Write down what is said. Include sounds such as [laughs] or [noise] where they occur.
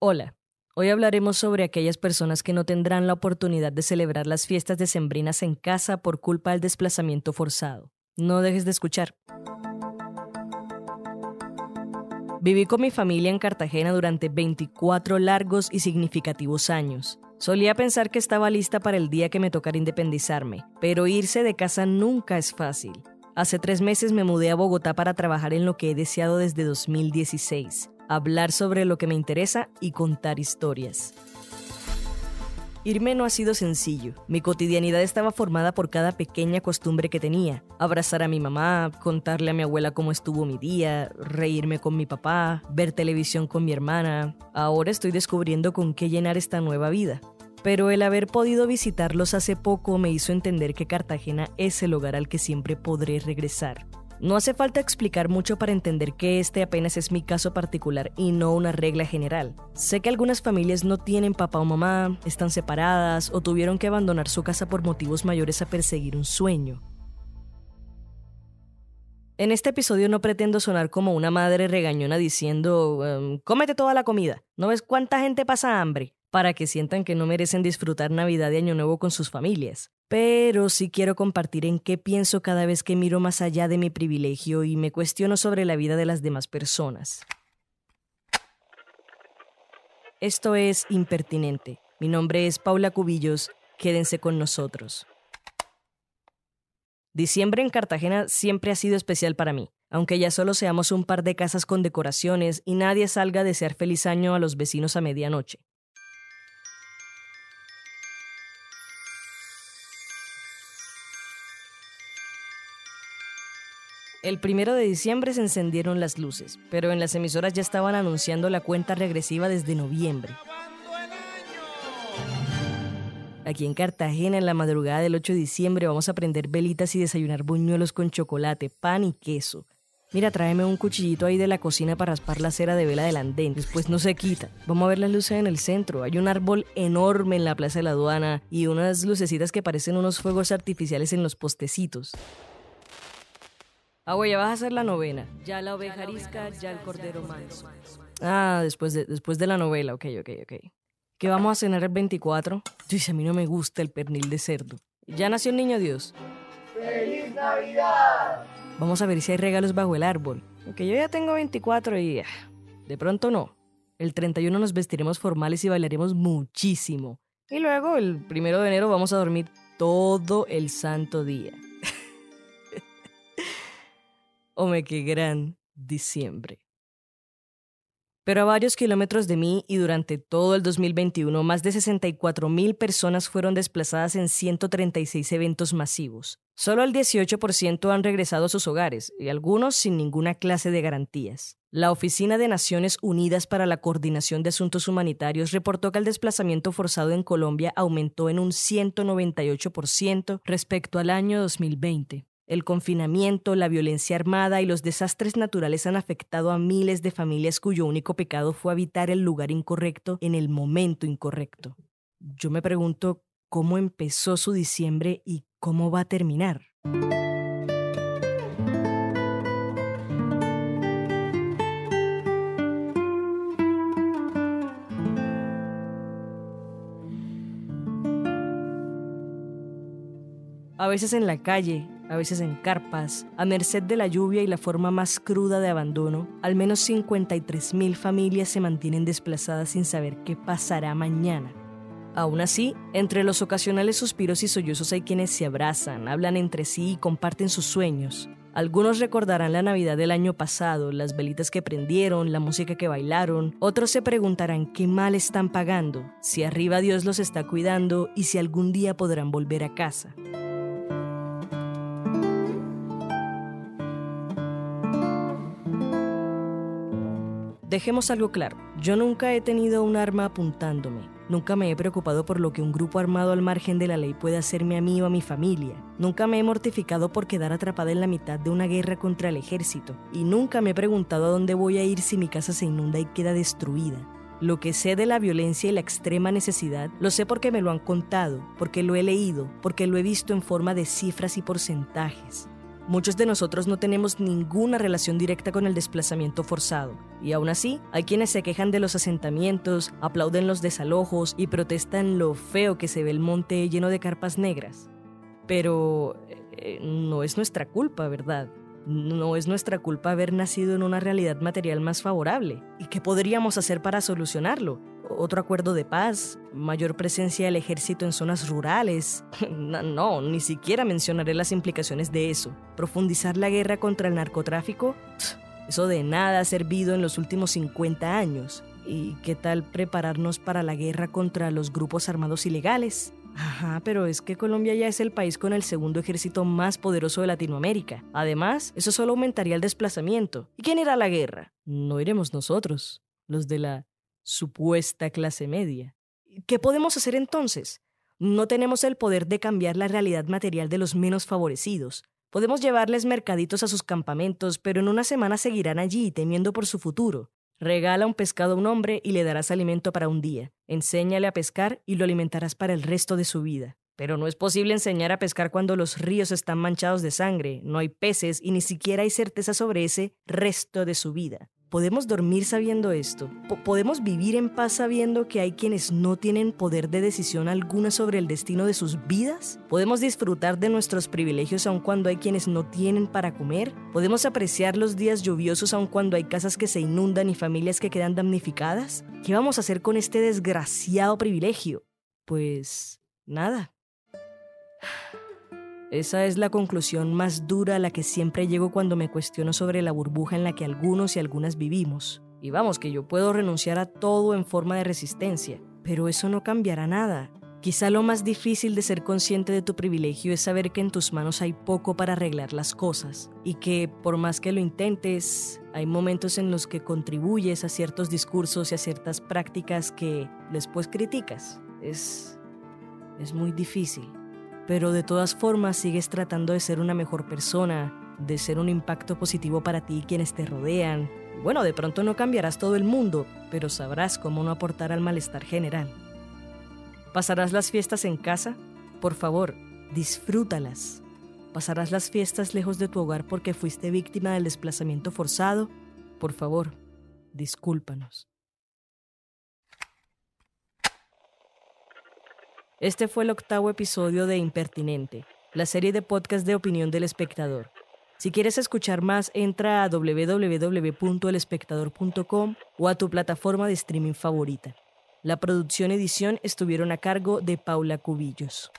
Hola, hoy hablaremos sobre aquellas personas que no tendrán la oportunidad de celebrar las fiestas decembrinas en casa por culpa del desplazamiento forzado. No dejes de escuchar. Viví con mi familia en Cartagena durante 24 largos y significativos años. Solía pensar que estaba lista para el día que me tocara independizarme, pero irse de casa nunca es fácil. Hace tres meses me mudé a Bogotá para trabajar en lo que he deseado desde 2016 hablar sobre lo que me interesa y contar historias. Irme no ha sido sencillo. Mi cotidianidad estaba formada por cada pequeña costumbre que tenía. Abrazar a mi mamá, contarle a mi abuela cómo estuvo mi día, reírme con mi papá, ver televisión con mi hermana. Ahora estoy descubriendo con qué llenar esta nueva vida. Pero el haber podido visitarlos hace poco me hizo entender que Cartagena es el hogar al que siempre podré regresar. No hace falta explicar mucho para entender que este apenas es mi caso particular y no una regla general. Sé que algunas familias no tienen papá o mamá, están separadas o tuvieron que abandonar su casa por motivos mayores a perseguir un sueño. En este episodio no pretendo sonar como una madre regañona diciendo, em, cómete toda la comida, ¿no ves cuánta gente pasa hambre? para que sientan que no merecen disfrutar Navidad y Año Nuevo con sus familias. Pero sí quiero compartir en qué pienso cada vez que miro más allá de mi privilegio y me cuestiono sobre la vida de las demás personas. Esto es Impertinente. Mi nombre es Paula Cubillos. Quédense con nosotros. Diciembre en Cartagena siempre ha sido especial para mí, aunque ya solo seamos un par de casas con decoraciones y nadie salga a desear feliz año a los vecinos a medianoche. El primero de diciembre se encendieron las luces, pero en las emisoras ya estaban anunciando la cuenta regresiva desde noviembre. Aquí en Cartagena, en la madrugada del 8 de diciembre, vamos a prender velitas y desayunar buñuelos con chocolate, pan y queso. Mira, tráeme un cuchillito ahí de la cocina para raspar la cera de vela del andén. Después no se quita. Vamos a ver las luces en el centro. Hay un árbol enorme en la plaza de la aduana y unas lucecitas que parecen unos fuegos artificiales en los postecitos. Ah, güey, ya vas a hacer la novena. Ya la oveja arisca, ya el cordero manso. Ah, después de, después de la novela, ok, ok, ok. ¿Qué vamos a cenar el 24? Dice, a mí no me gusta el pernil de cerdo. ¿Ya nació el niño Dios? ¡Feliz Navidad! Vamos a ver si hay regalos bajo el árbol. Porque yo ya tengo 24 y... Ah, de pronto no. El 31 nos vestiremos formales y bailaremos muchísimo. Y luego, el primero de enero, vamos a dormir todo el santo día. Ome, qué gran diciembre. Pero a varios kilómetros de mí y durante todo el 2021, más de 64 mil personas fueron desplazadas en 136 eventos masivos. Solo el 18% han regresado a sus hogares, y algunos sin ninguna clase de garantías. La Oficina de Naciones Unidas para la Coordinación de Asuntos Humanitarios reportó que el desplazamiento forzado en Colombia aumentó en un 198% respecto al año 2020. El confinamiento, la violencia armada y los desastres naturales han afectado a miles de familias cuyo único pecado fue habitar el lugar incorrecto en el momento incorrecto. Yo me pregunto cómo empezó su diciembre y cómo va a terminar. A veces en la calle, a veces en carpas, a merced de la lluvia y la forma más cruda de abandono, al menos 53.000 familias se mantienen desplazadas sin saber qué pasará mañana. Aún así, entre los ocasionales suspiros y sollozos hay quienes se abrazan, hablan entre sí y comparten sus sueños. Algunos recordarán la Navidad del año pasado, las velitas que prendieron, la música que bailaron. Otros se preguntarán qué mal están pagando, si arriba Dios los está cuidando y si algún día podrán volver a casa. Dejemos algo claro, yo nunca he tenido un arma apuntándome. Nunca me he preocupado por lo que un grupo armado al margen de la ley puede hacerme a mí o a mi familia. Nunca me he mortificado por quedar atrapada en la mitad de una guerra contra el ejército. Y nunca me he preguntado a dónde voy a ir si mi casa se inunda y queda destruida. Lo que sé de la violencia y la extrema necesidad lo sé porque me lo han contado, porque lo he leído, porque lo he visto en forma de cifras y porcentajes. Muchos de nosotros no tenemos ninguna relación directa con el desplazamiento forzado, y aún así hay quienes se quejan de los asentamientos, aplauden los desalojos y protestan lo feo que se ve el monte lleno de carpas negras. Pero eh, no es nuestra culpa, ¿verdad? No es nuestra culpa haber nacido en una realidad material más favorable. ¿Y qué podríamos hacer para solucionarlo? Otro acuerdo de paz, mayor presencia del ejército en zonas rurales. [laughs] No, ni siquiera mencionaré las implicaciones de eso. Profundizar la guerra contra el narcotráfico, eso de nada ha servido en los últimos 50 años. ¿Y qué tal prepararnos para la guerra contra los grupos armados ilegales? Ajá, pero es que Colombia ya es el país con el segundo ejército más poderoso de Latinoamérica. Además, eso solo aumentaría el desplazamiento. ¿Y quién irá a la guerra? No iremos nosotros, los de la supuesta clase media. ¿Qué podemos hacer entonces? No tenemos el poder de cambiar la realidad material de los menos favorecidos. Podemos llevarles mercaditos a sus campamentos, pero en una semana seguirán allí temiendo por su futuro. Regala un pescado a un hombre y le darás alimento para un día. Enséñale a pescar y lo alimentarás para el resto de su vida. Pero no es posible enseñar a pescar cuando los ríos están manchados de sangre, no hay peces y ni siquiera hay certeza sobre ese resto de su vida. ¿Podemos dormir sabiendo esto? ¿Podemos vivir en paz sabiendo que hay quienes no tienen poder de decisión alguna sobre el destino de sus vidas? ¿Podemos disfrutar de nuestros privilegios aun cuando hay quienes no tienen para comer? ¿Podemos apreciar los días lluviosos aun cuando hay casas que se inundan y familias que quedan damnificadas? ¿Qué vamos a hacer con este desgraciado privilegio? Pues nada. Esa es la conclusión más dura a la que siempre llego cuando me cuestiono sobre la burbuja en la que algunos y algunas vivimos. Y vamos, que yo puedo renunciar a todo en forma de resistencia, pero eso no cambiará nada. Quizá lo más difícil de ser consciente de tu privilegio es saber que en tus manos hay poco para arreglar las cosas y que por más que lo intentes, hay momentos en los que contribuyes a ciertos discursos y a ciertas prácticas que después criticas. Es es muy difícil pero de todas formas sigues tratando de ser una mejor persona, de ser un impacto positivo para ti y quienes te rodean. Bueno, de pronto no cambiarás todo el mundo, pero sabrás cómo no aportar al malestar general. ¿Pasarás las fiestas en casa? Por favor, disfrútalas. ¿Pasarás las fiestas lejos de tu hogar porque fuiste víctima del desplazamiento forzado? Por favor, discúlpanos. Este fue el octavo episodio de Impertinente, la serie de podcast de opinión del espectador. Si quieres escuchar más, entra a www.elespectador.com o a tu plataforma de streaming favorita. La producción y edición estuvieron a cargo de Paula Cubillos.